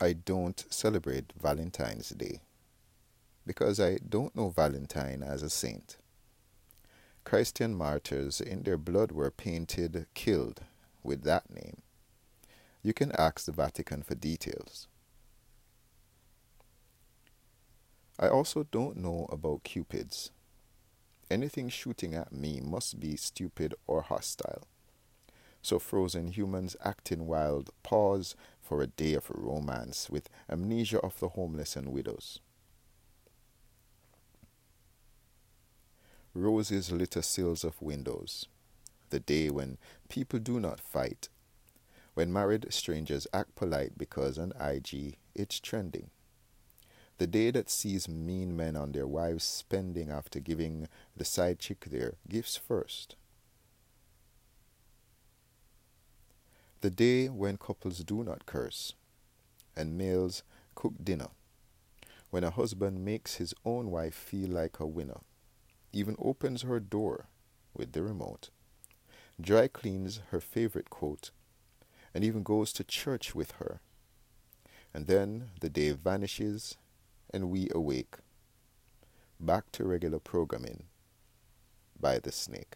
I don't celebrate Valentine's Day because I don't know Valentine as a saint. Christian martyrs in their blood were painted killed with that name. You can ask the Vatican for details. I also don't know about cupids. Anything shooting at me must be stupid or hostile. So frozen humans acting wild pause for a day of romance with amnesia of the homeless and widows. Roses litter sills of windows. The day when people do not fight. When married strangers act polite because on IG it's trending. The day that sees mean men on their wives spending after giving the side chick their gifts first. The day when couples do not curse and males cook dinner. When a husband makes his own wife feel like a winner, even opens her door with the remote, dry cleans her favorite coat, and even goes to church with her. And then the day vanishes and we awake, back to regular programming by the snake.